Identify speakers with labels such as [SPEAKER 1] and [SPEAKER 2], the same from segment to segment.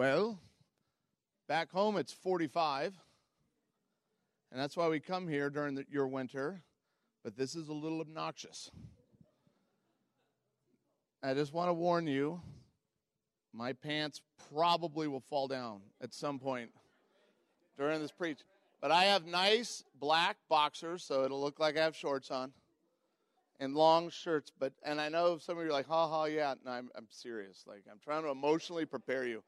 [SPEAKER 1] Well, back home it's 45, and that's why we come here during the, your winter, but this is a little obnoxious. I just want to warn you my pants probably will fall down at some point during this preach. But I have nice black boxers, so it'll look like I have shorts on and long shirts. But and I know some of you are like, ha ha, yeah. No, I'm I'm serious. Like I'm trying to emotionally prepare you.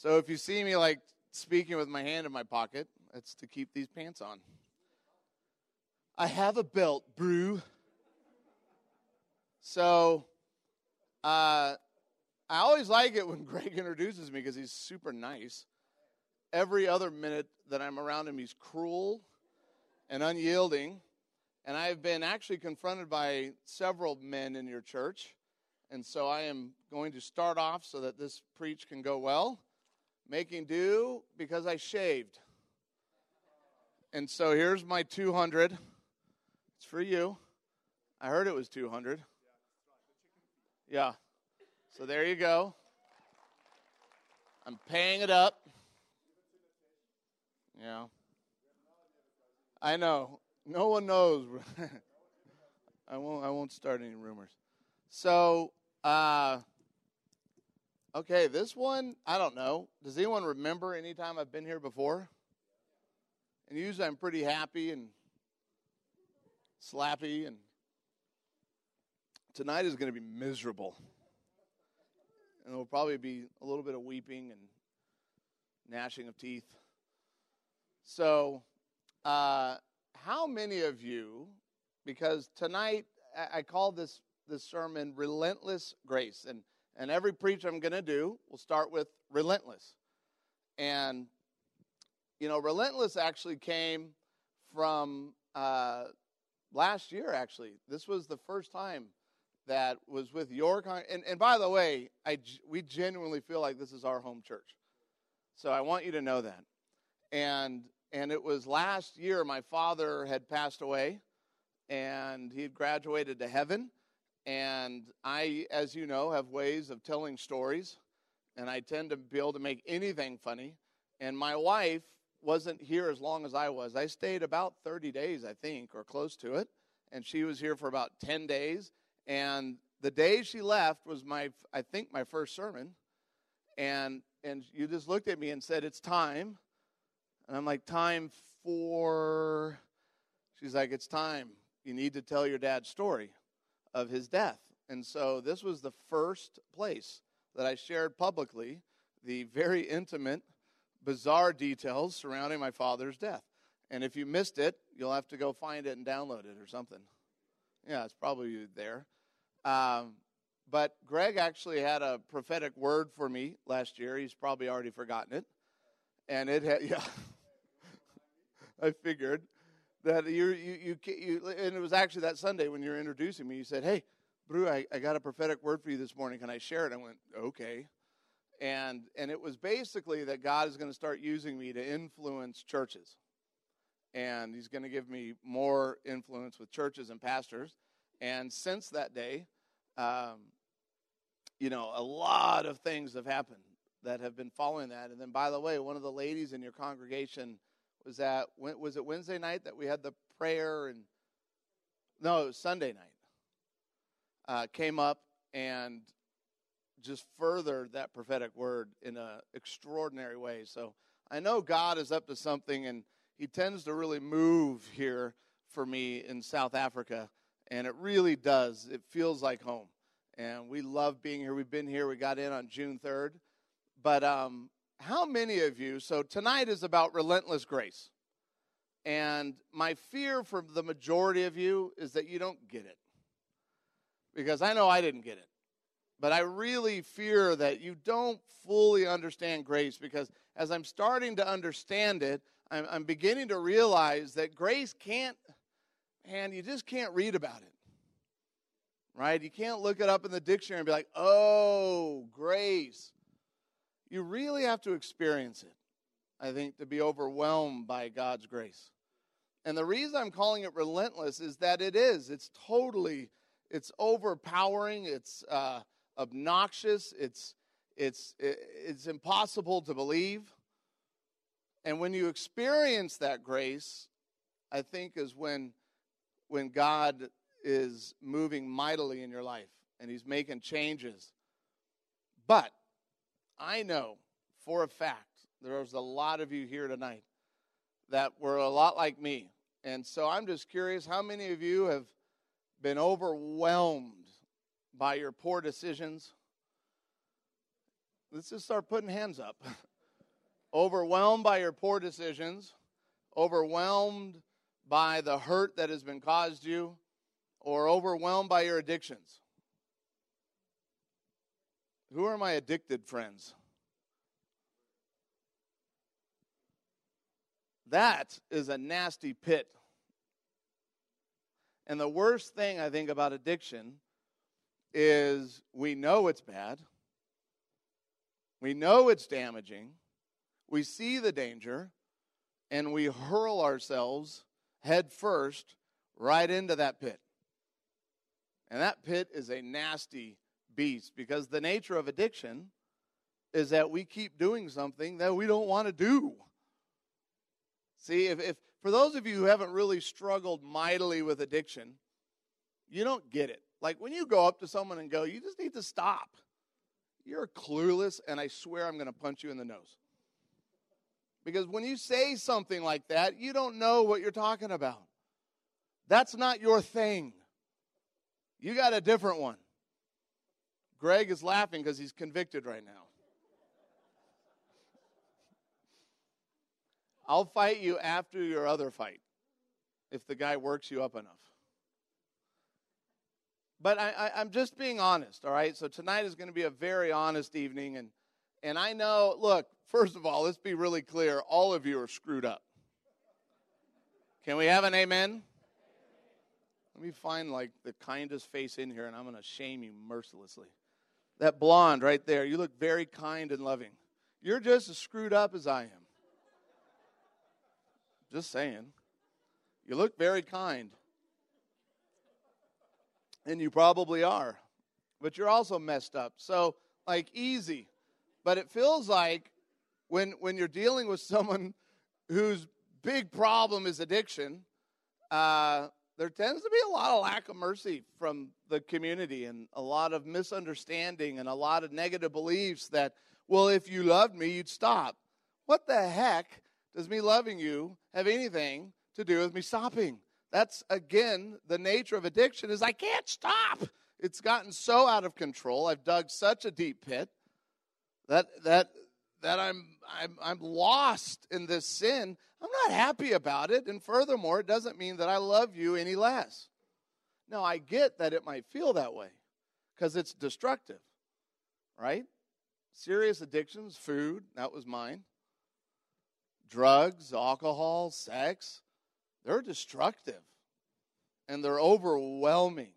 [SPEAKER 1] So if you see me like speaking with my hand in my pocket, it's to keep these pants on. I have a belt, brew. So uh, I always like it when Greg introduces me because he's super nice. Every other minute that I'm around him, he's cruel and unyielding. And I've been actually confronted by several men in your church. And so I am going to start off so that this preach can go well, making do because I shaved. And so here's my 200. It's for you. I heard it was 200. Yeah. So there you go. I'm paying it up. Yeah. I know. No one knows. I won't. I won't start any rumors. So, uh, okay, this one I don't know. Does anyone remember any time I've been here before? And usually I'm pretty happy and slappy, and tonight is going to be miserable, and there will probably be a little bit of weeping and gnashing of teeth. So. Uh, how many of you, because tonight I, I call this this sermon "Relentless Grace," and and every preach I'm going to do will start with "relentless," and you know, "relentless" actually came from uh, last year. Actually, this was the first time that was with your con- and and by the way, I we genuinely feel like this is our home church, so I want you to know that, and and it was last year my father had passed away and he had graduated to heaven. And I, as you know, have ways of telling stories, and I tend to be able to make anything funny. And my wife wasn't here as long as I was. I stayed about 30 days, I think, or close to it. And she was here for about 10 days. And the day she left was my, I think, my first sermon. And, and you just looked at me and said, It's time. And I'm like, time for. She's like, it's time. You need to tell your dad's story of his death. And so this was the first place that I shared publicly the very intimate, bizarre details surrounding my father's death. And if you missed it, you'll have to go find it and download it or something. Yeah, it's probably there. Um, but Greg actually had a prophetic word for me last year. He's probably already forgotten it. And it had, yeah. I figured that you, you, you, you, and it was actually that Sunday when you were introducing me, you said, Hey, Brew, I, I got a prophetic word for you this morning. Can I share it? I went, Okay. And, and it was basically that God is going to start using me to influence churches. And He's going to give me more influence with churches and pastors. And since that day, um, you know, a lot of things have happened that have been following that. And then, by the way, one of the ladies in your congregation was that was it Wednesday night that we had the prayer and no, it was Sunday night. Uh, came up and just furthered that prophetic word in an extraordinary way. So I know God is up to something, and He tends to really move here for me in South Africa, and it really does. It feels like home, and we love being here. We've been here. We got in on June third, but um, how many of you, so tonight is about relentless grace. And my fear for the majority of you is that you don't get it. Because I know I didn't get it. But I really fear that you don't fully understand grace because as I'm starting to understand it, I'm, I'm beginning to realize that grace can't, and you just can't read about it. Right? You can't look it up in the dictionary and be like, oh, grace. You really have to experience it, I think, to be overwhelmed by God's grace. And the reason I'm calling it relentless is that it is. It's totally, it's overpowering. It's uh, obnoxious. It's, it's, it's impossible to believe. And when you experience that grace, I think is when, when God is moving mightily in your life and He's making changes. But I know for a fact there's a lot of you here tonight that were a lot like me. And so I'm just curious how many of you have been overwhelmed by your poor decisions? Let's just start putting hands up. overwhelmed by your poor decisions, overwhelmed by the hurt that has been caused you, or overwhelmed by your addictions. Who are my addicted friends? That is a nasty pit. And the worst thing I think about addiction is we know it's bad. We know it's damaging. We see the danger and we hurl ourselves head first right into that pit. And that pit is a nasty beast because the nature of addiction is that we keep doing something that we don't want to do. See, if, if for those of you who haven't really struggled mightily with addiction, you don't get it. Like when you go up to someone and go, you just need to stop. You're clueless, and I swear I'm going to punch you in the nose. Because when you say something like that, you don't know what you're talking about. That's not your thing. You got a different one. Greg is laughing because he's convicted right now. I'll fight you after your other fight if the guy works you up enough. But I, am just being honest, all right? So tonight is going to be a very honest evening. And, and I know, look, first of all, let's be really clear all of you are screwed up. Can we have an amen? Let me find like the kindest face in here and I'm going to shame you mercilessly. That blonde right there, you look very kind and loving. You're just as screwed up as I am. Just saying. You look very kind. And you probably are. But you're also messed up. So, like, easy. But it feels like when, when you're dealing with someone whose big problem is addiction, uh, there tends to be a lot of lack of mercy from the community and a lot of misunderstanding and a lot of negative beliefs that, well, if you loved me, you'd stop. What the heck does me loving you have anything to do with me stopping? That's again the nature of addiction is I can't stop. It's gotten so out of control. I've dug such a deep pit that that that I'm I'm I'm lost in this sin. I'm not happy about it, and furthermore, it doesn't mean that I love you any less. Now, I get that it might feel that way because it's destructive, right? Serious addictions, food, that was mine drugs, alcohol, sex, they're destructive and they're overwhelming.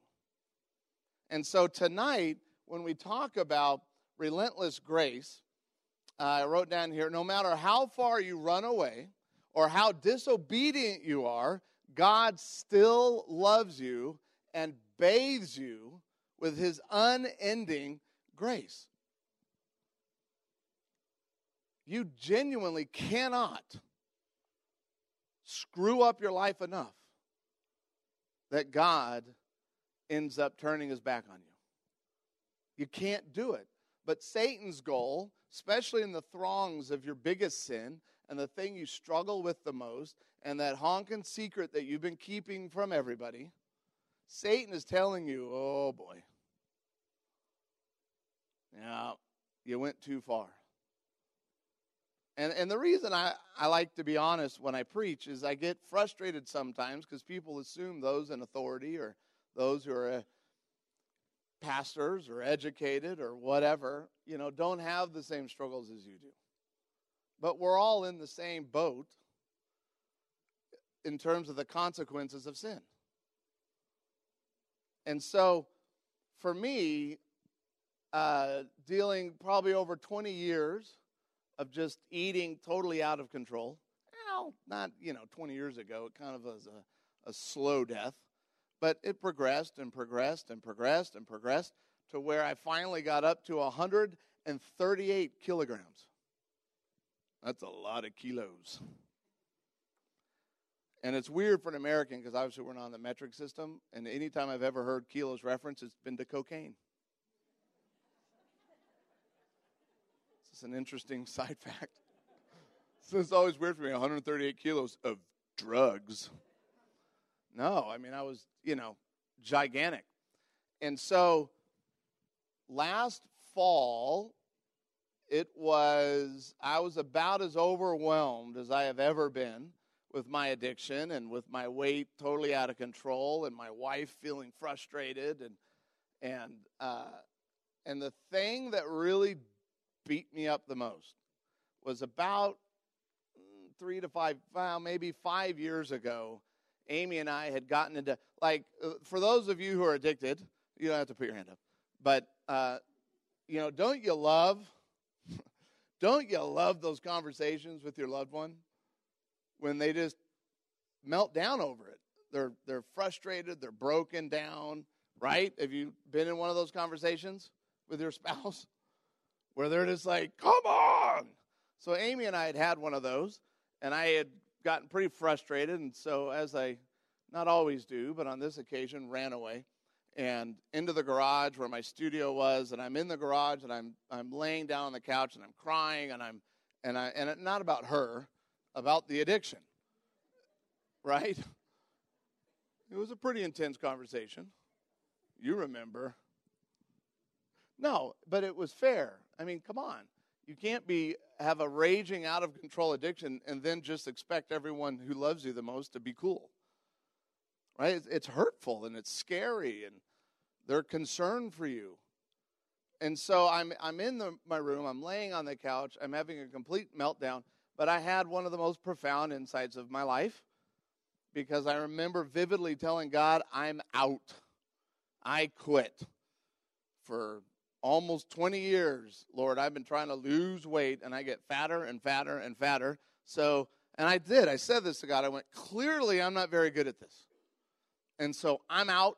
[SPEAKER 1] And so tonight, when we talk about relentless grace, uh, I wrote down here no matter how far you run away or how disobedient you are, God still loves you and bathes you with his unending grace you genuinely cannot screw up your life enough that God ends up turning his back on you. You can't do it. But Satan's goal, especially in the throngs of your biggest sin and the thing you struggle with the most, and that honking secret that you've been keeping from everybody, Satan is telling you, oh boy, now you went too far. And, and the reason I, I like to be honest when I preach is I get frustrated sometimes because people assume those in authority or those who are uh, pastors or educated or whatever, you know, don't have the same struggles as you do. But we're all in the same boat in terms of the consequences of sin. And so, for me, uh, dealing probably over 20 years of just eating totally out of control. Well, not, you know, 20 years ago, it kind of was a, a slow death. But it progressed and progressed and progressed and progressed to where I finally got up to 138 kilograms. That's a lot of kilos. And it's weird for an American because obviously we're not on the metric system. And anytime I've ever heard kilos reference, it's been to cocaine. This is an interesting side fact. So it's always weird for me 138 kilos of drugs. No, I mean, I was, you know, gigantic. And so last fall, it was, I was about as overwhelmed as I have ever been with my addiction and with my weight totally out of control and my wife feeling frustrated and and uh, and the thing that really beat me up the most was about three to five well maybe five years ago amy and i had gotten into like uh, for those of you who are addicted you don't have to put your hand up but uh, you know don't you love don't you love those conversations with your loved one when they just melt down over it. They're they're frustrated, they're broken down, right? Have you been in one of those conversations with your spouse where they're just like, "Come on." So Amy and I had had one of those, and I had gotten pretty frustrated, and so as I not always do, but on this occasion ran away and into the garage where my studio was, and I'm in the garage and I'm I'm laying down on the couch and I'm crying and I'm and I and not about her, about the addiction. Right? It was a pretty intense conversation. You remember. No, but it was fair. I mean, come on. You can't be have a raging out of control addiction and then just expect everyone who loves you the most to be cool. Right? It's, hurtful and it's scary and they're concerned for you. And so I'm I'm in the, my room, I'm laying on the couch, I'm having a complete meltdown but I had one of the most profound insights of my life because I remember vividly telling God, I'm out. I quit. For almost 20 years, Lord, I've been trying to lose weight and I get fatter and fatter and fatter. So, and I did. I said this to God. I went, clearly, I'm not very good at this. And so I'm out.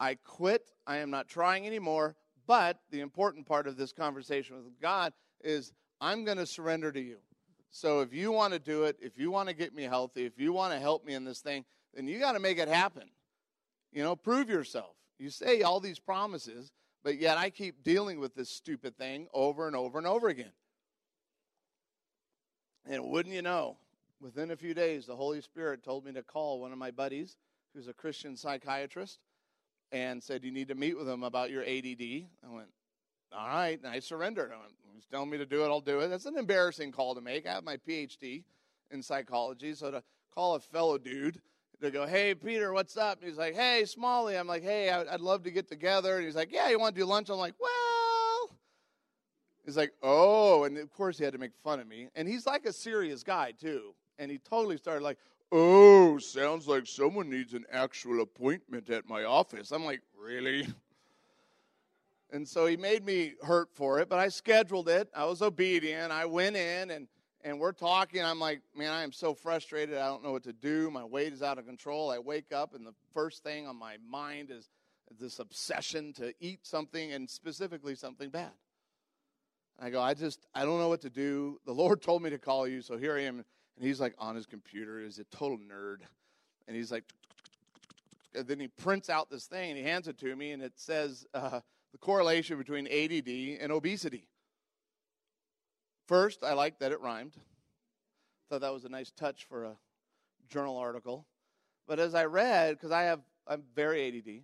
[SPEAKER 1] I quit. I am not trying anymore. But the important part of this conversation with God is I'm going to surrender to you. So if you want to do it, if you want to get me healthy, if you want to help me in this thing, then you got to make it happen. You know, prove yourself. You say all these promises, but yet I keep dealing with this stupid thing over and over and over again. And wouldn't you know, within a few days, the Holy Spirit told me to call one of my buddies who's a Christian psychiatrist and said, You need to meet with him about your ADD. I went, All right. And I surrendered. I went, He's telling me to do it, I'll do it. That's an embarrassing call to make. I have my PhD in psychology, so to call a fellow dude to go, hey, Peter, what's up? And he's like, hey, Smalley. I'm like, hey, I'd love to get together. And he's like, yeah, you want to do lunch? I'm like, well. He's like, oh. And of course, he had to make fun of me. And he's like a serious guy, too. And he totally started like, oh, sounds like someone needs an actual appointment at my office. I'm like, really? And so he made me hurt for it, but I scheduled it. I was obedient. I went in and and we're talking. I'm like, man, I am so frustrated. I don't know what to do. My weight is out of control. I wake up and the first thing on my mind is this obsession to eat something and specifically something bad. I go, I just I don't know what to do. The Lord told me to call you, so here I am. And he's like on his computer. He's a total nerd. And he's like, and then he prints out this thing and he hands it to me, and it says, uh, the correlation between ADD and obesity. First, I like that it rhymed. Thought that was a nice touch for a journal article. But as I read, because I have I'm very ADD,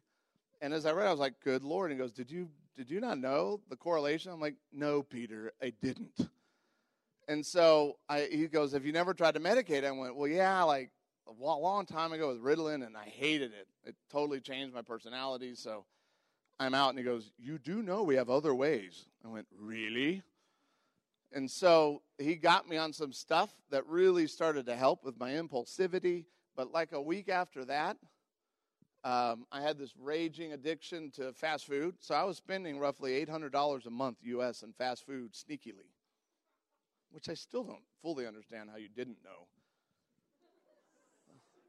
[SPEAKER 1] and as I read, I was like, "Good Lord!" And he goes, "Did you did you not know the correlation?" I'm like, "No, Peter, I didn't." And so I, he goes, "Have you never tried to medicate?" I went, "Well, yeah, like a long time ago with Ritalin, and I hated it. It totally changed my personality. So I'm out, and he goes, You do know we have other ways. I went, Really? And so he got me on some stuff that really started to help with my impulsivity. But like a week after that, um, I had this raging addiction to fast food. So I was spending roughly $800 a month US in fast food sneakily, which I still don't fully understand how you didn't know.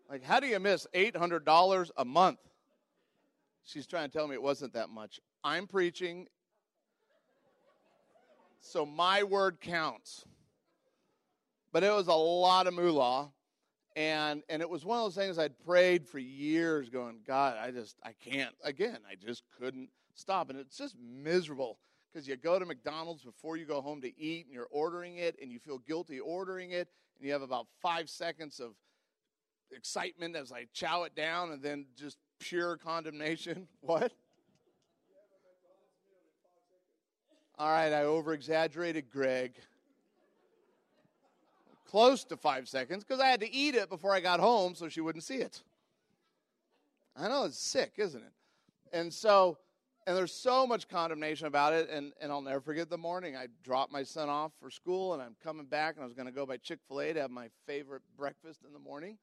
[SPEAKER 1] Like, how do you miss $800 a month? She's trying to tell me it wasn't that much. I'm preaching, so my word counts. But it was a lot of moolah. And, and it was one of those things I'd prayed for years, going, God, I just, I can't. Again, I just couldn't stop. And it's just miserable because you go to McDonald's before you go home to eat and you're ordering it and you feel guilty ordering it. And you have about five seconds of excitement as I chow it down and then just pure condemnation. What? All right, I over exaggerated, Greg. Close to five seconds because I had to eat it before I got home so she wouldn't see it. I know it's sick, isn't it? And so, and there's so much condemnation about it. And, and I'll never forget the morning I dropped my son off for school and I'm coming back and I was going to go by Chick fil A to have my favorite breakfast in the morning.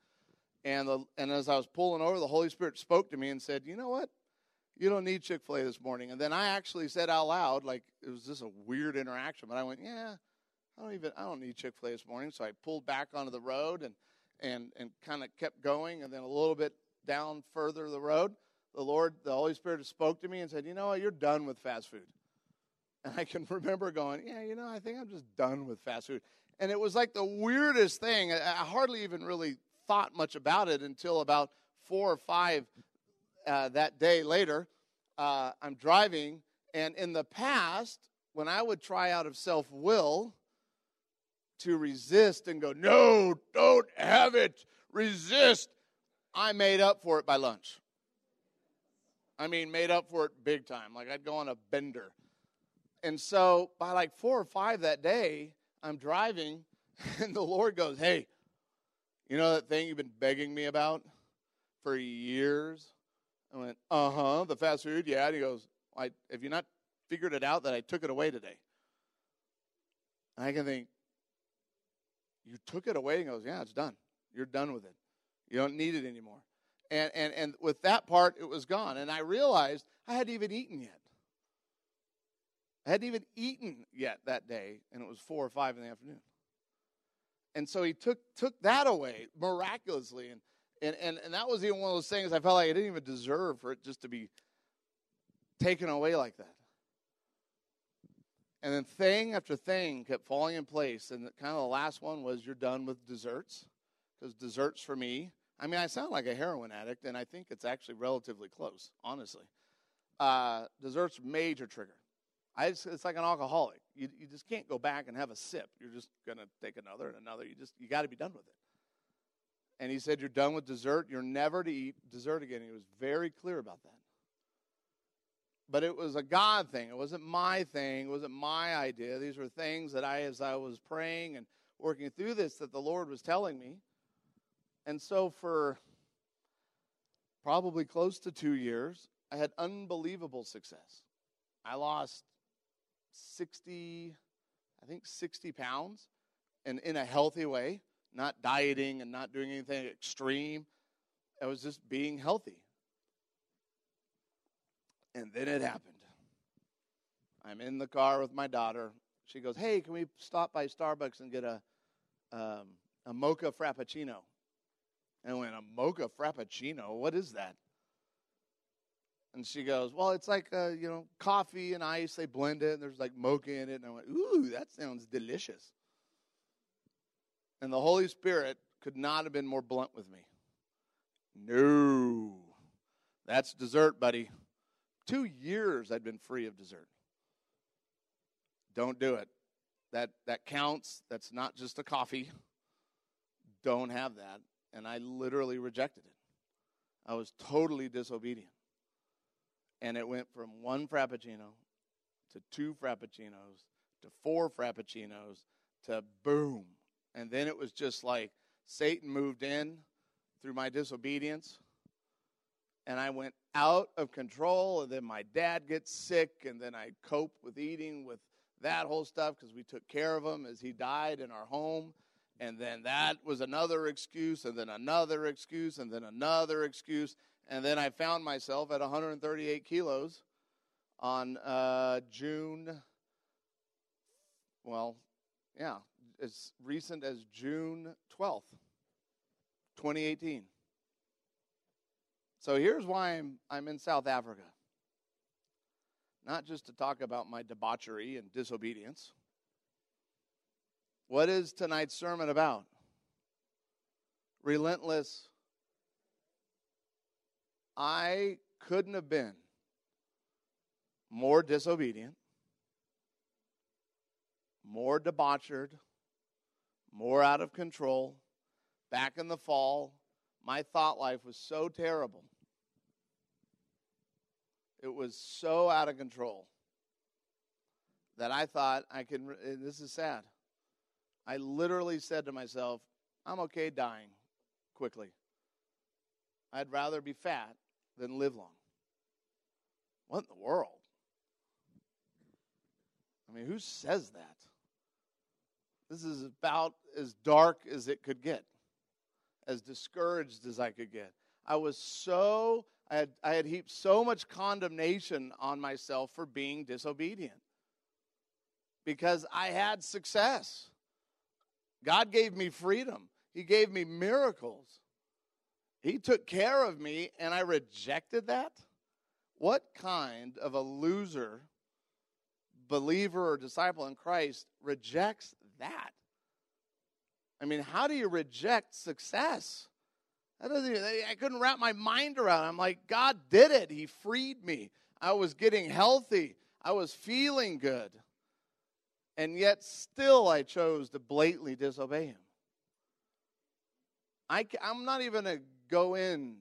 [SPEAKER 1] And, the, and as I was pulling over, the Holy Spirit spoke to me and said, You know what? You don't need Chick fil A this morning. And then I actually said out loud, like it was just a weird interaction, but I went, Yeah, I don't even, I don't need Chick fil A this morning. So I pulled back onto the road and, and, and kind of kept going. And then a little bit down further the road, the Lord, the Holy Spirit spoke to me and said, You know what? You're done with fast food. And I can remember going, Yeah, you know, I think I'm just done with fast food. And it was like the weirdest thing. I hardly even really thought much about it until about four or five uh, that day later. Uh, I'm driving, and in the past, when I would try out of self will to resist and go, no, don't have it, resist, I made up for it by lunch. I mean, made up for it big time. Like I'd go on a bender. And so by like four or five that day, I'm driving, and the Lord goes, Hey, you know that thing you've been begging me about for years? I went, Uh huh, the fast food. Yeah. And he goes, I, Have you not figured it out that I took it away today? And I can think, You took it away? And he goes, Yeah, it's done. You're done with it. You don't need it anymore. And, and, and with that part, it was gone. And I realized I hadn't even eaten yet. I hadn't even eaten yet that day, and it was four or five in the afternoon. And so he took took that away miraculously. And and, and, and that was even one of those things I felt like I didn't even deserve for it just to be taken away like that. And then thing after thing kept falling in place. And kind of the last one was you're done with desserts. Because desserts for me, I mean, I sound like a heroin addict, and I think it's actually relatively close, honestly. Uh, desserts, major trigger. I just, it's like an alcoholic. You, you just can't go back and have a sip. You're just going to take another and another. You just, you got to be done with it. And he said, You're done with dessert. You're never to eat dessert again. He was very clear about that. But it was a God thing. It wasn't my thing. It wasn't my idea. These were things that I, as I was praying and working through this, that the Lord was telling me. And so for probably close to two years, I had unbelievable success. I lost 60, I think 60 pounds and in a healthy way, not dieting and not doing anything extreme. I was just being healthy. And then it happened. I'm in the car with my daughter. She goes, Hey, can we stop by Starbucks and get a, um, a mocha frappuccino? And I went, A mocha frappuccino? What is that? And she goes, Well, it's like, uh, you know, coffee and ice. They blend it, and there's like mocha in it. And I went, Ooh, that sounds delicious. And the Holy Spirit could not have been more blunt with me. No, that's dessert, buddy. Two years I'd been free of dessert. Don't do it. That, that counts. That's not just a coffee. Don't have that. And I literally rejected it. I was totally disobedient and it went from one frappuccino to two frappuccinos to four frappuccinos to boom. And then it was just like Satan moved in through my disobedience and I went out of control. And then my dad gets sick, and then I cope with eating with that whole stuff because we took care of him as he died in our home. And then that was another excuse, and then another excuse, and then another excuse. And then I found myself at 138 kilos on uh, June, well, yeah, as recent as June 12th, 2018. So here's why I'm, I'm in South Africa. Not just to talk about my debauchery and disobedience. What is tonight's sermon about? Relentless. I couldn't have been more disobedient, more debauched, more out of control. Back in the fall, my thought life was so terrible. It was so out of control that I thought I can. This is sad. I literally said to myself, I'm okay dying quickly. I'd rather be fat than live long. What in the world? I mean, who says that? This is about as dark as it could get, as discouraged as I could get. I was so, I had, I had heaped so much condemnation on myself for being disobedient because I had success. God gave me freedom, He gave me miracles. He took care of me, and I rejected that? What kind of a loser believer or disciple in Christ rejects that? I mean, how do you reject success? I couldn't wrap my mind around it. I'm like, God did it. He freed me. I was getting healthy. I was feeling good. And yet, still, I chose to blatantly disobey Him. I, I'm not even going to go in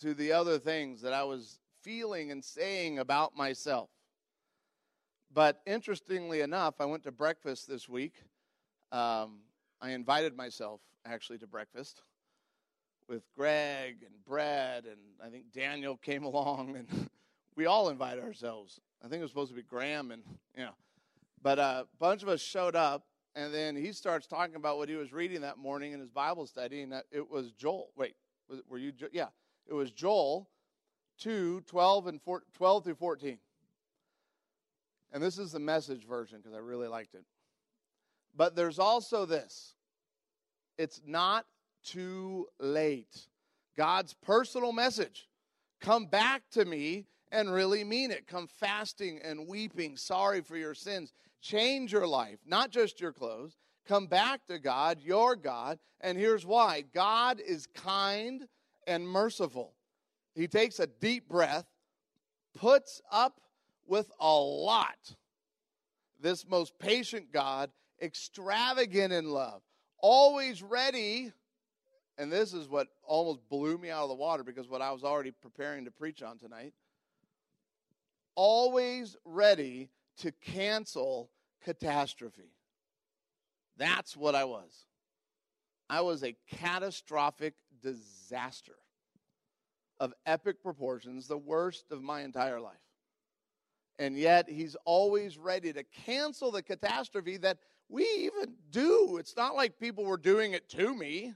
[SPEAKER 1] to the other things that I was feeling and saying about myself. But interestingly enough, I went to breakfast this week. Um, I invited myself actually to breakfast with Greg and Brad, and I think Daniel came along, and we all invited ourselves. I think it was supposed to be Graham, and you know, but a bunch of us showed up, and then he starts talking about what he was reading that morning in his Bible study, and it was Joel. Wait, was, were you? Yeah, it was Joel 2, 12, and 4, 12 through 14. And this is the message version because I really liked it. But there's also this it's not too late. God's personal message come back to me and really mean it. Come fasting and weeping, sorry for your sins. Change your life, not just your clothes. Come back to God, your God. And here's why God is kind and merciful. He takes a deep breath, puts up with a lot. This most patient God, extravagant in love, always ready. And this is what almost blew me out of the water because what I was already preparing to preach on tonight. Always ready to cancel catastrophe. That's what I was. I was a catastrophic disaster of epic proportions, the worst of my entire life. And yet, he's always ready to cancel the catastrophe that we even do. It's not like people were doing it to me.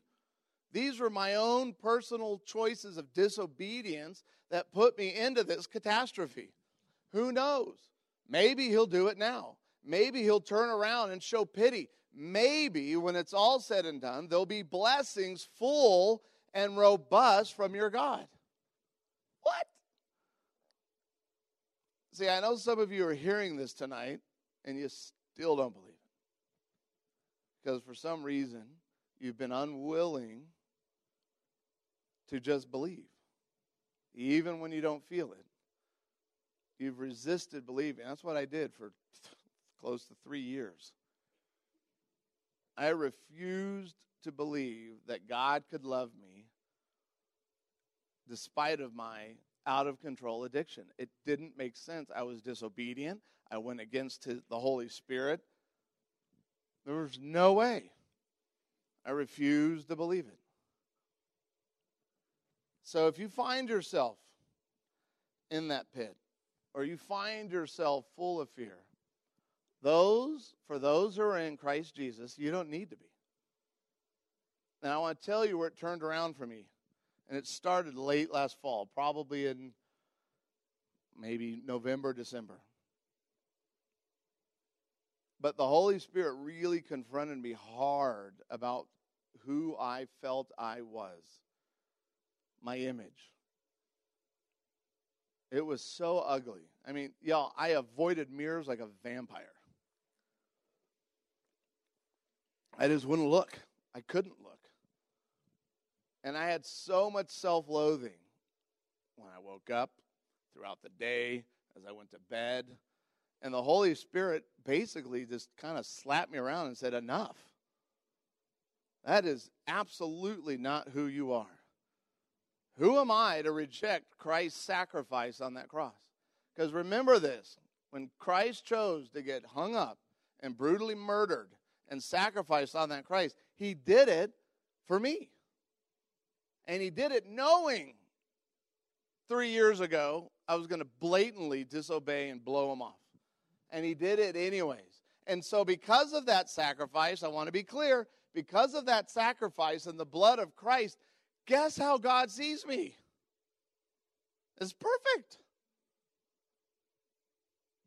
[SPEAKER 1] These were my own personal choices of disobedience that put me into this catastrophe. Who knows? Maybe he'll do it now. Maybe he'll turn around and show pity. Maybe when it's all said and done, there'll be blessings full and robust from your God. What? See, I know some of you are hearing this tonight and you still don't believe it. Because for some reason, you've been unwilling to just believe, even when you don't feel it. You've resisted believing. That's what I did for close to three years. I refused to believe that God could love me despite of my out of control addiction. It didn't make sense. I was disobedient. I went against his, the Holy Spirit. There was no way. I refused to believe it. So if you find yourself in that pit, or you find yourself full of fear, those, for those who are in Christ Jesus, you don't need to be. And I want to tell you where it turned around for me. And it started late last fall, probably in maybe November, December. But the Holy Spirit really confronted me hard about who I felt I was, my image. It was so ugly. I mean, y'all, I avoided mirrors like a vampire. I just wouldn't look. I couldn't look. And I had so much self loathing when I woke up, throughout the day, as I went to bed. And the Holy Spirit basically just kind of slapped me around and said, Enough. That is absolutely not who you are. Who am I to reject Christ's sacrifice on that cross? Because remember this when Christ chose to get hung up and brutally murdered and sacrificed on that Christ, he did it for me. And he did it knowing three years ago I was going to blatantly disobey and blow him off. And he did it anyways. And so, because of that sacrifice, I want to be clear because of that sacrifice and the blood of Christ, guess how God sees me? It's perfect.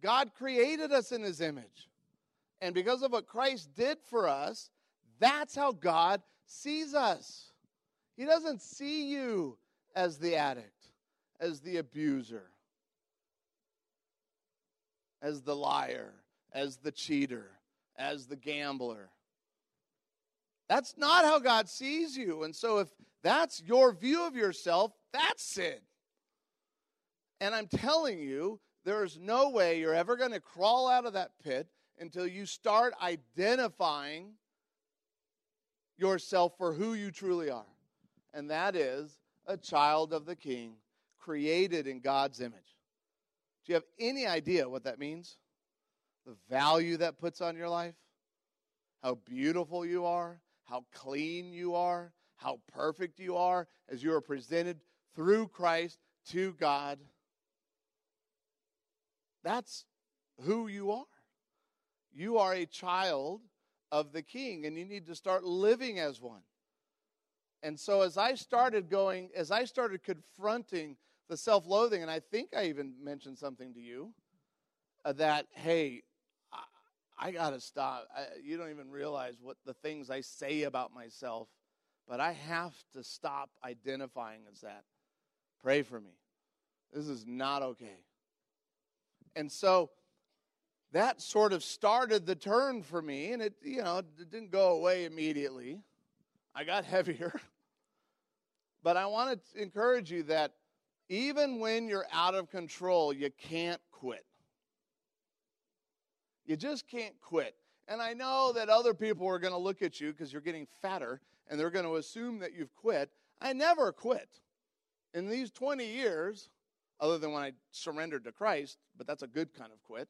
[SPEAKER 1] God created us in his image. And because of what Christ did for us, that's how God sees us. He doesn't see you as the addict, as the abuser, as the liar, as the cheater, as the gambler. That's not how God sees you. And so, if that's your view of yourself, that's sin. And I'm telling you, there is no way you're ever going to crawl out of that pit until you start identifying yourself for who you truly are. And that is a child of the King, created in God's image. Do you have any idea what that means? The value that puts on your life? How beautiful you are? How clean you are? How perfect you are as you are presented through Christ to God? That's who you are. You are a child of the king, and you need to start living as one. And so, as I started going, as I started confronting the self loathing, and I think I even mentioned something to you uh, that, hey, I, I got to stop. I, you don't even realize what the things I say about myself, but I have to stop identifying as that. Pray for me. This is not okay. And so that sort of started the turn for me, and it, you know, it didn't go away immediately. I got heavier. But I want to encourage you that even when you're out of control, you can't quit. You just can't quit. And I know that other people are going to look at you because you're getting fatter and they're going to assume that you've quit. I never quit. In these 20 years, other than when I surrendered to Christ, but that's a good kind of quit.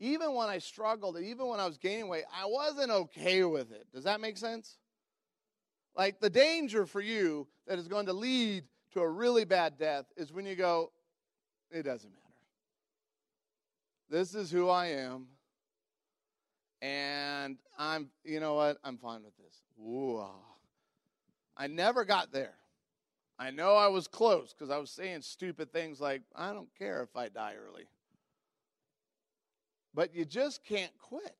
[SPEAKER 1] Even when I struggled, even when I was gaining weight, I wasn't okay with it. Does that make sense? Like the danger for you that is going to lead to a really bad death is when you go, it doesn't matter. This is who I am. And I'm, you know what? I'm fine with this. Ooh, ah. I never got there. I know I was close because I was saying stupid things like, I don't care if I die early. But you just can't quit.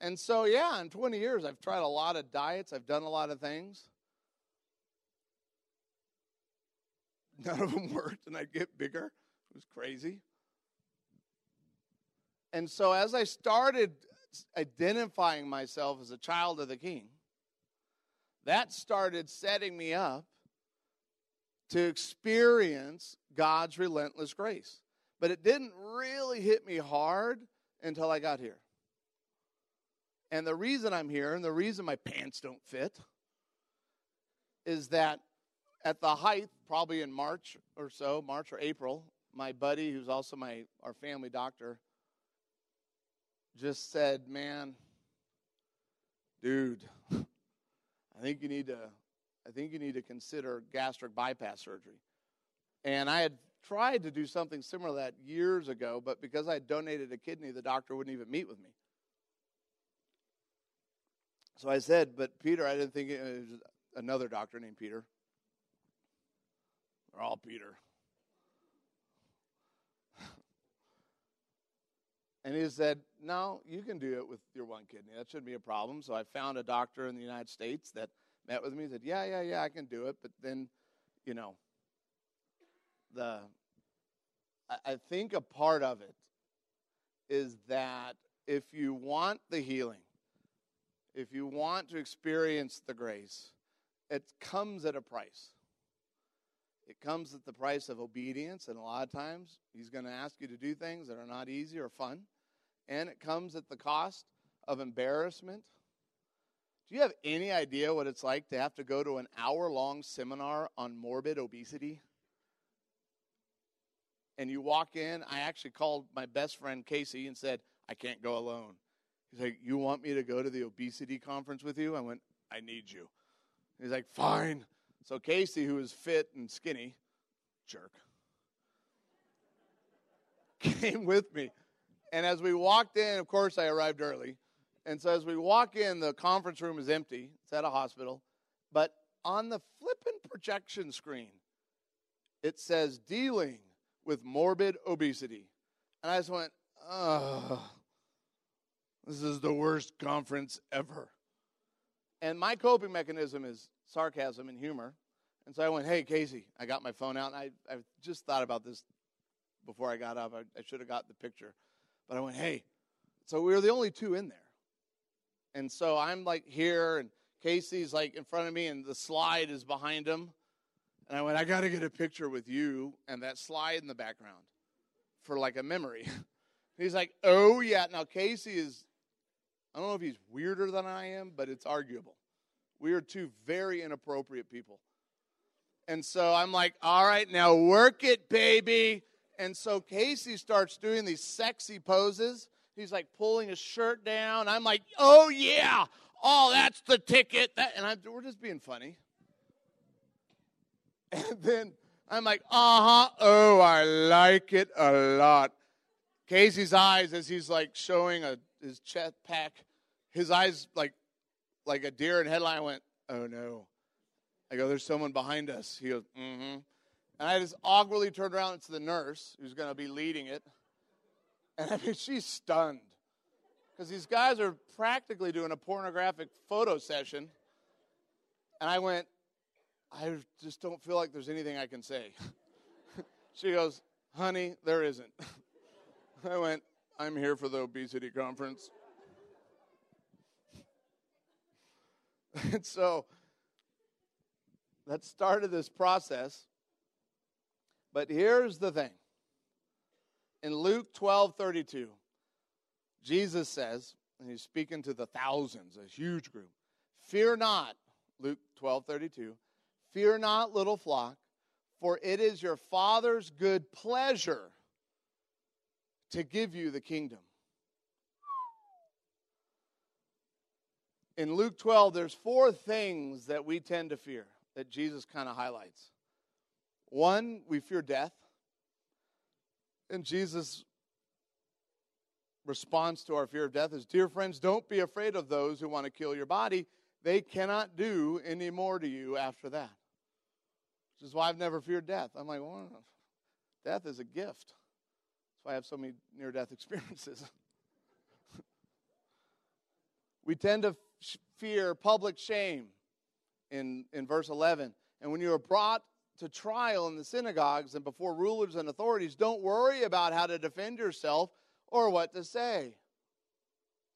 [SPEAKER 1] And so, yeah, in 20 years, I've tried a lot of diets, I've done a lot of things. None of them worked, and I'd get bigger. It was crazy. And so, as I started identifying myself as a child of the king, that started setting me up to experience God's relentless grace. But it didn't really hit me hard until I got here. And the reason I'm here and the reason my pants don't fit is that at the height, probably in March or so, March or April, my buddy, who's also my our family doctor, just said, "Man, dude, I think you need to I think you need to consider gastric bypass surgery. And I had tried to do something similar to that years ago, but because I had donated a kidney, the doctor wouldn't even meet with me. So I said, but Peter, I didn't think it was another doctor named Peter. They're all Peter. And he said, No, you can do it with your one kidney. That shouldn't be a problem. So I found a doctor in the United States that met with me. Said, Yeah, yeah, yeah, I can do it. But then, you know, the I think a part of it is that if you want the healing, if you want to experience the grace, it comes at a price. It comes at the price of obedience, and a lot of times he's going to ask you to do things that are not easy or fun. And it comes at the cost of embarrassment. Do you have any idea what it's like to have to go to an hour long seminar on morbid obesity? And you walk in, I actually called my best friend Casey and said, I can't go alone. He's like, You want me to go to the obesity conference with you? I went, I need you. He's like, Fine. So Casey, who is fit and skinny, jerk, came with me. And as we walked in, of course, I arrived early. And so as we walk in, the conference room is empty. It's at a hospital. But on the flipping projection screen, it says dealing with morbid obesity. And I just went, oh, this is the worst conference ever. And my coping mechanism is sarcasm and humor. And so I went, hey, Casey, I got my phone out. And I, I just thought about this before I got up. I, I should have got the picture. But I went, hey. So we were the only two in there. And so I'm like here, and Casey's like in front of me, and the slide is behind him. And I went, I got to get a picture with you and that slide in the background for like a memory. he's like, oh, yeah. Now, Casey is, I don't know if he's weirder than I am, but it's arguable. We are two very inappropriate people. And so I'm like, all right, now work it, baby. And so Casey starts doing these sexy poses. He's like pulling his shirt down. I'm like, oh, yeah. Oh, that's the ticket. That, and I'm, we're just being funny. And then I'm like, uh huh. Oh, I like it a lot. Casey's eyes, as he's like showing a, his chest pack, his eyes like like a deer in headline went, oh no. I go, there's someone behind us. He goes, mm hmm. And I just awkwardly turned around to the nurse who's going to be leading it. And I mean, she's stunned because these guys are practically doing a pornographic photo session. And I went, I just don't feel like there's anything I can say. she goes, honey, there isn't. I went, I'm here for the obesity conference. and so that started this process. But here's the thing. In Luke 12 32, Jesus says, and he's speaking to the thousands, a huge group, fear not, Luke 12 32, Fear not, little flock, for it is your Father's good pleasure to give you the kingdom. In Luke 12, there's four things that we tend to fear that Jesus kind of highlights. One, we fear death. And Jesus' response to our fear of death is Dear friends, don't be afraid of those who want to kill your body. They cannot do any more to you after that. Which is why I've never feared death. I'm like, well, death is a gift. That's why I have so many near death experiences. we tend to fear public shame in, in verse 11. And when you are brought to trial in the synagogues and before rulers and authorities, don't worry about how to defend yourself or what to say.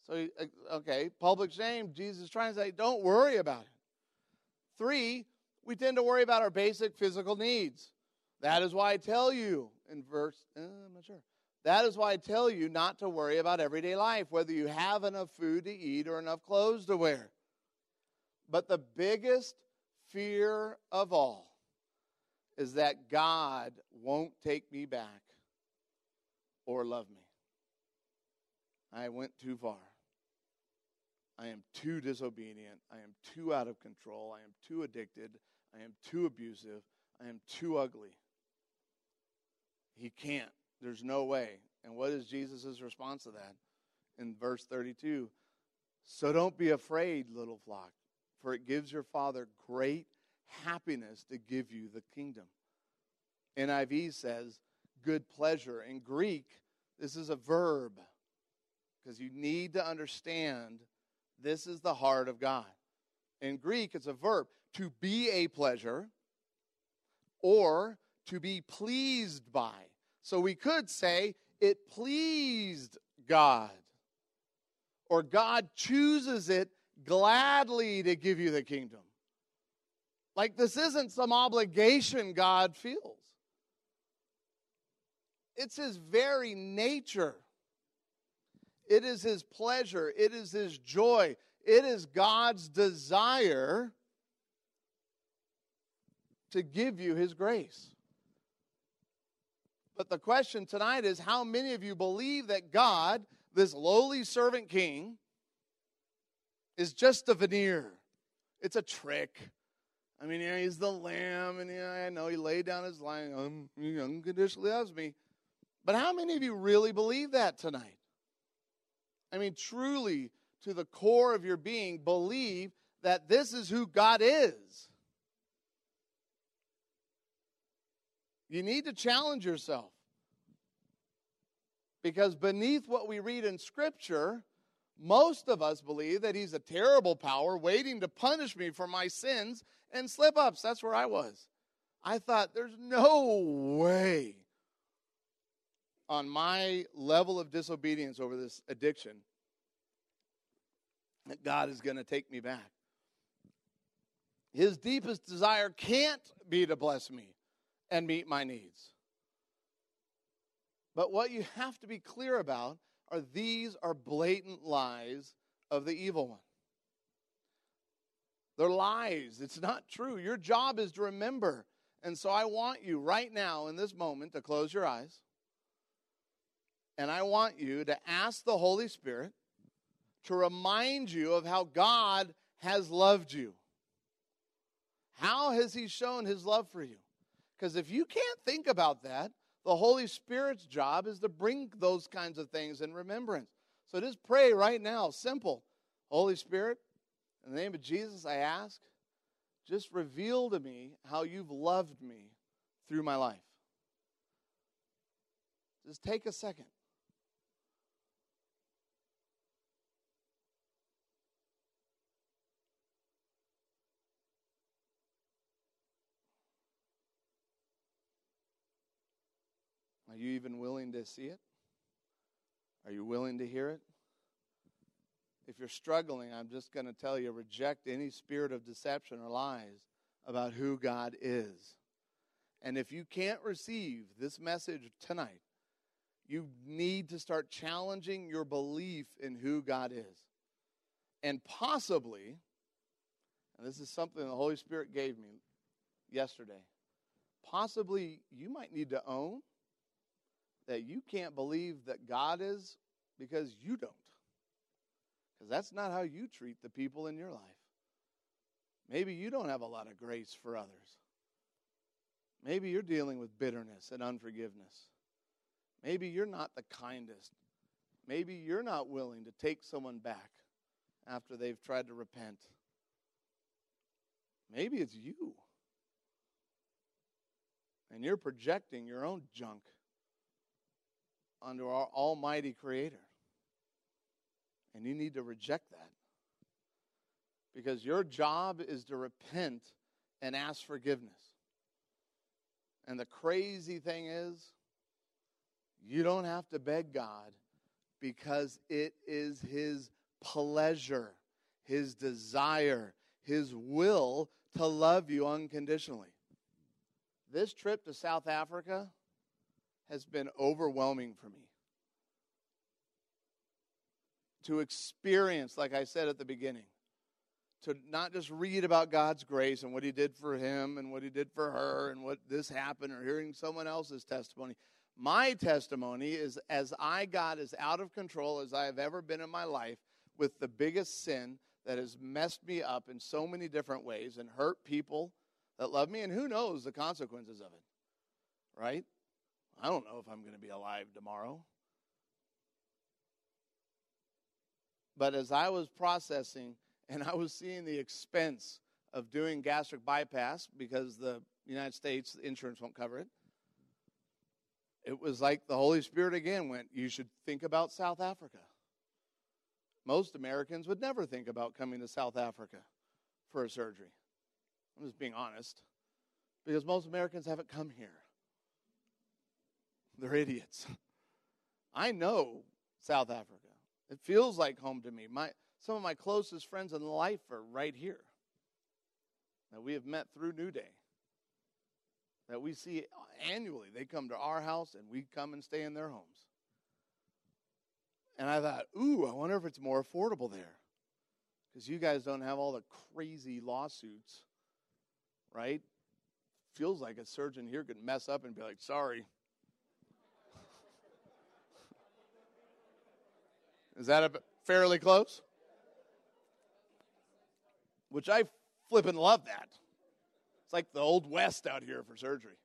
[SPEAKER 1] So, okay, public shame, Jesus is trying to say, don't worry about it. Three, we tend to worry about our basic physical needs. That is why I tell you in verse, uh, I'm not sure. That is why I tell you not to worry about everyday life, whether you have enough food to eat or enough clothes to wear. But the biggest fear of all is that God won't take me back or love me. I went too far. I am too disobedient. I am too out of control. I am too addicted. I am too abusive. I am too ugly. He can't. There's no way. And what is Jesus' response to that? In verse 32 So don't be afraid, little flock, for it gives your Father great happiness to give you the kingdom. NIV says good pleasure. In Greek, this is a verb because you need to understand this is the heart of God. In Greek, it's a verb to be a pleasure or to be pleased by. So we could say it pleased God, or God chooses it gladly to give you the kingdom. Like this isn't some obligation God feels, it's His very nature. It is His pleasure, it is His joy, it is God's desire to give you His grace. But the question tonight is how many of you believe that God, this lowly servant king, is just a veneer? It's a trick. I mean, yeah, he's the lamb, and yeah, I know he laid down his life, um, he unconditionally loves me. But how many of you really believe that tonight? I mean, truly, to the core of your being, believe that this is who God is. You need to challenge yourself. Because beneath what we read in Scripture, most of us believe that He's a terrible power waiting to punish me for my sins and slip ups. That's where I was. I thought, there's no way on my level of disobedience over this addiction that God is going to take me back. His deepest desire can't be to bless me and meet my needs. But what you have to be clear about are these are blatant lies of the evil one. They're lies. It's not true. Your job is to remember. And so I want you right now in this moment to close your eyes. And I want you to ask the Holy Spirit to remind you of how God has loved you. How has He shown His love for you? Because if you can't think about that, the Holy Spirit's job is to bring those kinds of things in remembrance. So just pray right now, simple. Holy Spirit, in the name of Jesus, I ask, just reveal to me how you've loved me through my life. Just take a second. Are you even willing to see it? Are you willing to hear it? If you're struggling, I'm just going to tell you reject any spirit of deception or lies about who God is. And if you can't receive this message tonight, you need to start challenging your belief in who God is. And possibly, and this is something the Holy Spirit gave me yesterday, possibly you might need to own that you can't believe that God is because you don't. Because that's not how you treat the people in your life. Maybe you don't have a lot of grace for others. Maybe you're dealing with bitterness and unforgiveness. Maybe you're not the kindest. Maybe you're not willing to take someone back after they've tried to repent. Maybe it's you. And you're projecting your own junk onto our Almighty Creator. And you need to reject that. Because your job is to repent and ask forgiveness. And the crazy thing is, you don't have to beg God because it is His pleasure, His desire, His will to love you unconditionally. This trip to South Africa has been overwhelming for me. To experience, like I said at the beginning, to not just read about God's grace and what He did for him and what He did for her and what this happened or hearing someone else's testimony. My testimony is as I got as out of control as I have ever been in my life with the biggest sin that has messed me up in so many different ways and hurt people that love me, and who knows the consequences of it, right? I don't know if I'm going to be alive tomorrow. But as I was processing and I was seeing the expense of doing gastric bypass because the United States insurance won't cover it, it was like the Holy Spirit again went, You should think about South Africa. Most Americans would never think about coming to South Africa for a surgery. I'm just being honest. Because most Americans haven't come here. They're idiots. I know South Africa. It feels like home to me. My, some of my closest friends in life are right here that we have met through New Day, that we see annually. They come to our house and we come and stay in their homes. And I thought, ooh, I wonder if it's more affordable there. Because you guys don't have all the crazy lawsuits, right? Feels like a surgeon here could mess up and be like, sorry. Is that a, fairly close? Which I flippin' love that. It's like the old west out here for surgery.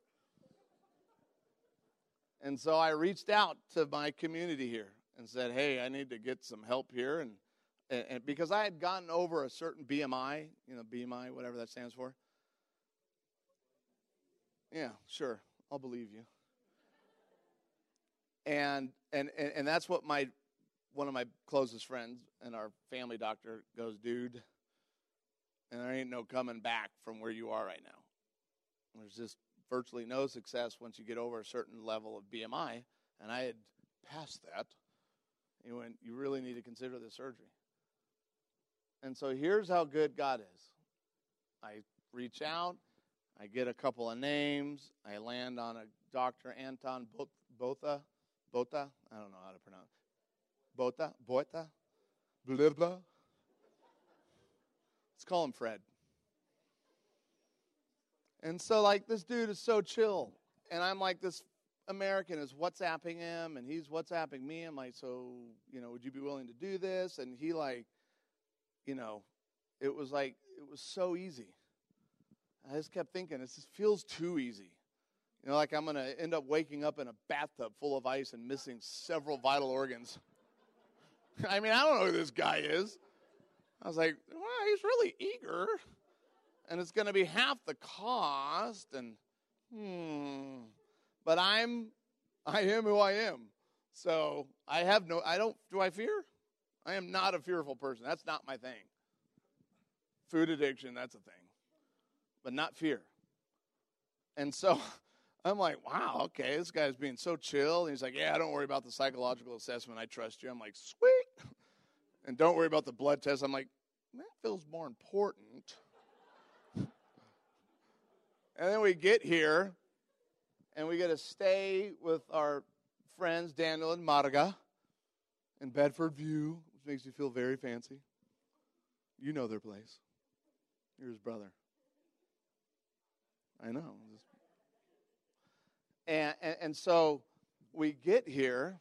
[SPEAKER 1] And so I reached out to my community here and said, "Hey, I need to get some help here," and, and, and because I had gotten over a certain BMI, you know, BMI, whatever that stands for. Yeah, sure, I'll believe you. And and and, and that's what my one of my closest friends and our family doctor goes, dude, and there ain't no coming back from where you are right now. There's just virtually no success once you get over a certain level of BMI, and I had passed that. He went, You really need to consider the surgery. And so here's how good God is I reach out, I get a couple of names, I land on a Dr. Anton Botha. Bota? I don't know how to pronounce Bota? Bota? Blah, blah. Let's call him Fred. And so, like, this dude is so chill. And I'm like, this American is WhatsApping him, and he's WhatsApping me. I'm like, so, you know, would you be willing to do this? And he, like, you know, it was like, it was so easy. I just kept thinking, this just feels too easy. You know, like I'm going to end up waking up in a bathtub full of ice and missing several vital organs. I mean, I don't know who this guy is. I was like, well, he's really eager. And it's going to be half the cost. And, hmm. But I'm, I am who I am. So I have no, I don't, do I fear? I am not a fearful person. That's not my thing. Food addiction, that's a thing. But not fear. And so I'm like, wow, okay, this guy's being so chill. And he's like, yeah, don't worry about the psychological assessment. I trust you. I'm like, sweet. And don't worry about the blood test. I'm like, that feels more important. and then we get here, and we get to stay with our friends Daniel and Marga in Bedfordview, which makes you feel very fancy. You know their place. You're his brother. I know. And, and, and so we get here,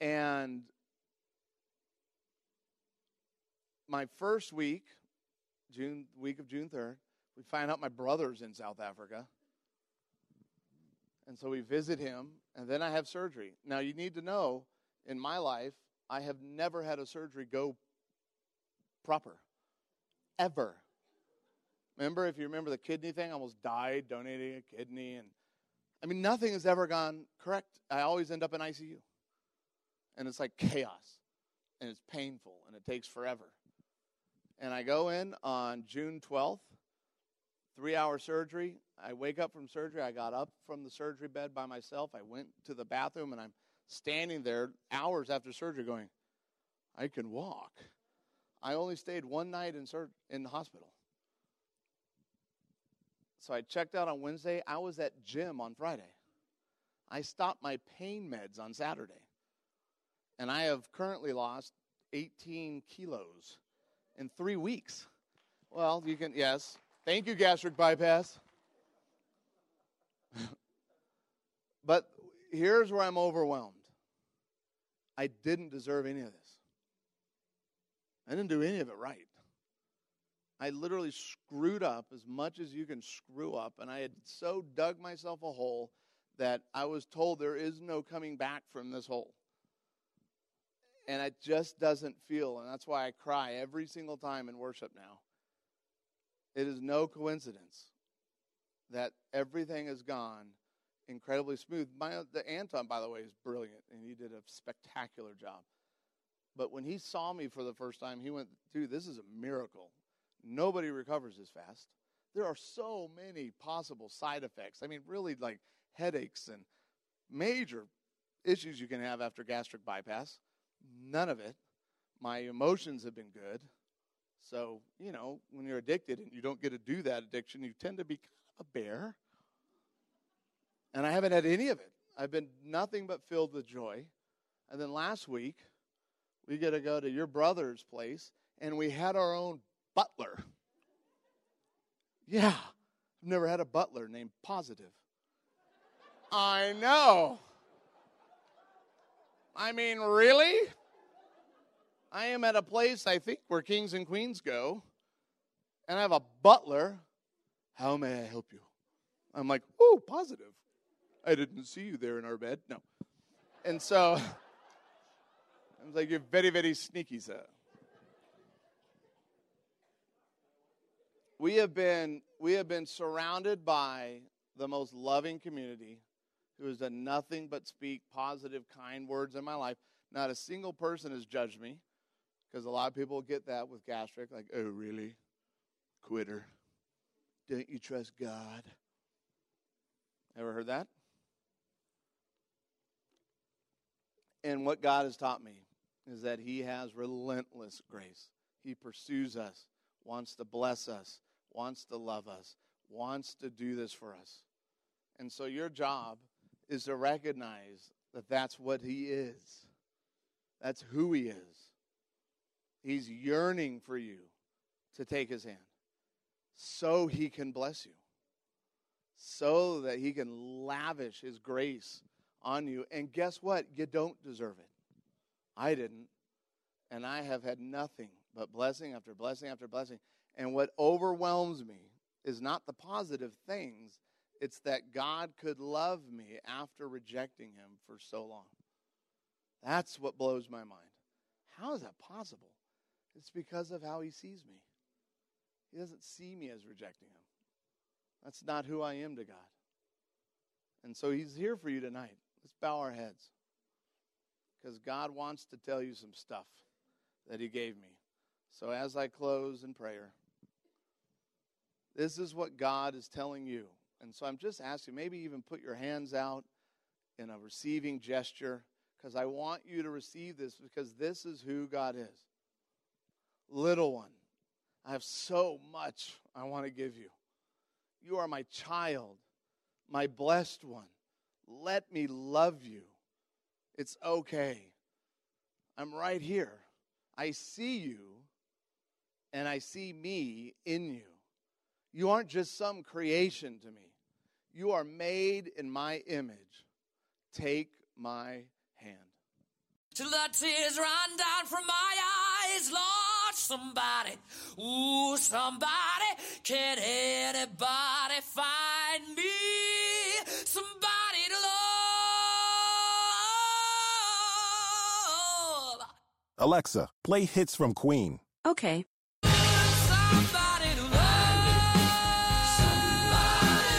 [SPEAKER 1] and my first week, June week of June 3rd, we find out my brother's in South Africa. And so we visit him, and then I have surgery. Now, you need to know in my life, I have never had a surgery go proper. Ever. Remember, if you remember the kidney thing, I almost died donating a kidney. And I mean, nothing has ever gone correct. I always end up in ICU. And it's like chaos. And it's painful. And it takes forever. And I go in on June 12th, three hour surgery. I wake up from surgery. I got up from the surgery bed by myself. I went to the bathroom and I'm standing there hours after surgery going, I can walk. I only stayed one night in, sur- in the hospital. So I checked out on Wednesday. I was at gym on Friday. I stopped my pain meds on Saturday. And I have currently lost 18 kilos in three weeks. Well, you can, yes. Thank you, gastric bypass. but here's where I'm overwhelmed. I didn't deserve any of this. I didn't do any of it right. I literally screwed up as much as you can screw up, and I had so dug myself a hole that I was told there is no coming back from this hole. And it just doesn't feel, and that's why I cry every single time in worship now. It is no coincidence that everything has gone incredibly smooth. My, the Anton, by the way, is brilliant, and he did a spectacular job. But when he saw me for the first time, he went, dude, this is a miracle. Nobody recovers as fast. There are so many possible side effects. I mean, really, like headaches and major issues you can have after gastric bypass. None of it. My emotions have been good. So, you know, when you're addicted and you don't get to do that addiction, you tend to be kind of a bear. And I haven't had any of it. I've been nothing but filled with joy. And then last week, we get to go to your brother's place, and we had our own butler. Yeah, I've never had a butler named Positive. I know. I mean, really? I am at a place, I think, where kings and queens go, and I have a butler. How may I help you? I'm like, oh, positive. I didn't see you there in our bed. No. And so I was like, you're very, very sneaky, sir. We have been we have been surrounded by the most loving community who has done nothing but speak positive, kind words in my life. Not a single person has judged me because a lot of people get that with gastric, like, oh, really? Quitter. Don't you trust God? Ever heard that? And what God has taught me is that He has relentless grace. He pursues us, wants to bless us, wants to love us, wants to do this for us. And so your job is to recognize that that's what He is, that's who He is. He's yearning for you to take His hand so He can bless you, so that He can lavish His grace on you. And guess what? You don't deserve it. I didn't. And I have had nothing but blessing after blessing after blessing. And what overwhelms me is not the positive things, it's that God could love me after rejecting Him for so long. That's what blows my mind. How is that possible? It's because of how He sees me. He doesn't see me as rejecting Him. That's not who I am to God. And so He's here for you tonight. Let's bow our heads. Because God wants to tell you some stuff that He gave me. So as I close in prayer, this is what God is telling you. And so I'm just asking, maybe even put your hands out in a receiving gesture, because I want you to receive this, because this is who God is. Little one, I have so much I want to give you. You are my child, my blessed one. Let me love you. It's okay. I'm right here. I see you, and I see me in you. You aren't just some creation to me, you are made in my image. Take my hand.
[SPEAKER 2] Till the tears run down from my eyes, Lord, somebody, ooh, somebody, can anybody find me? Somebody to love.
[SPEAKER 3] Alexa, play hits from Queen.
[SPEAKER 4] Okay.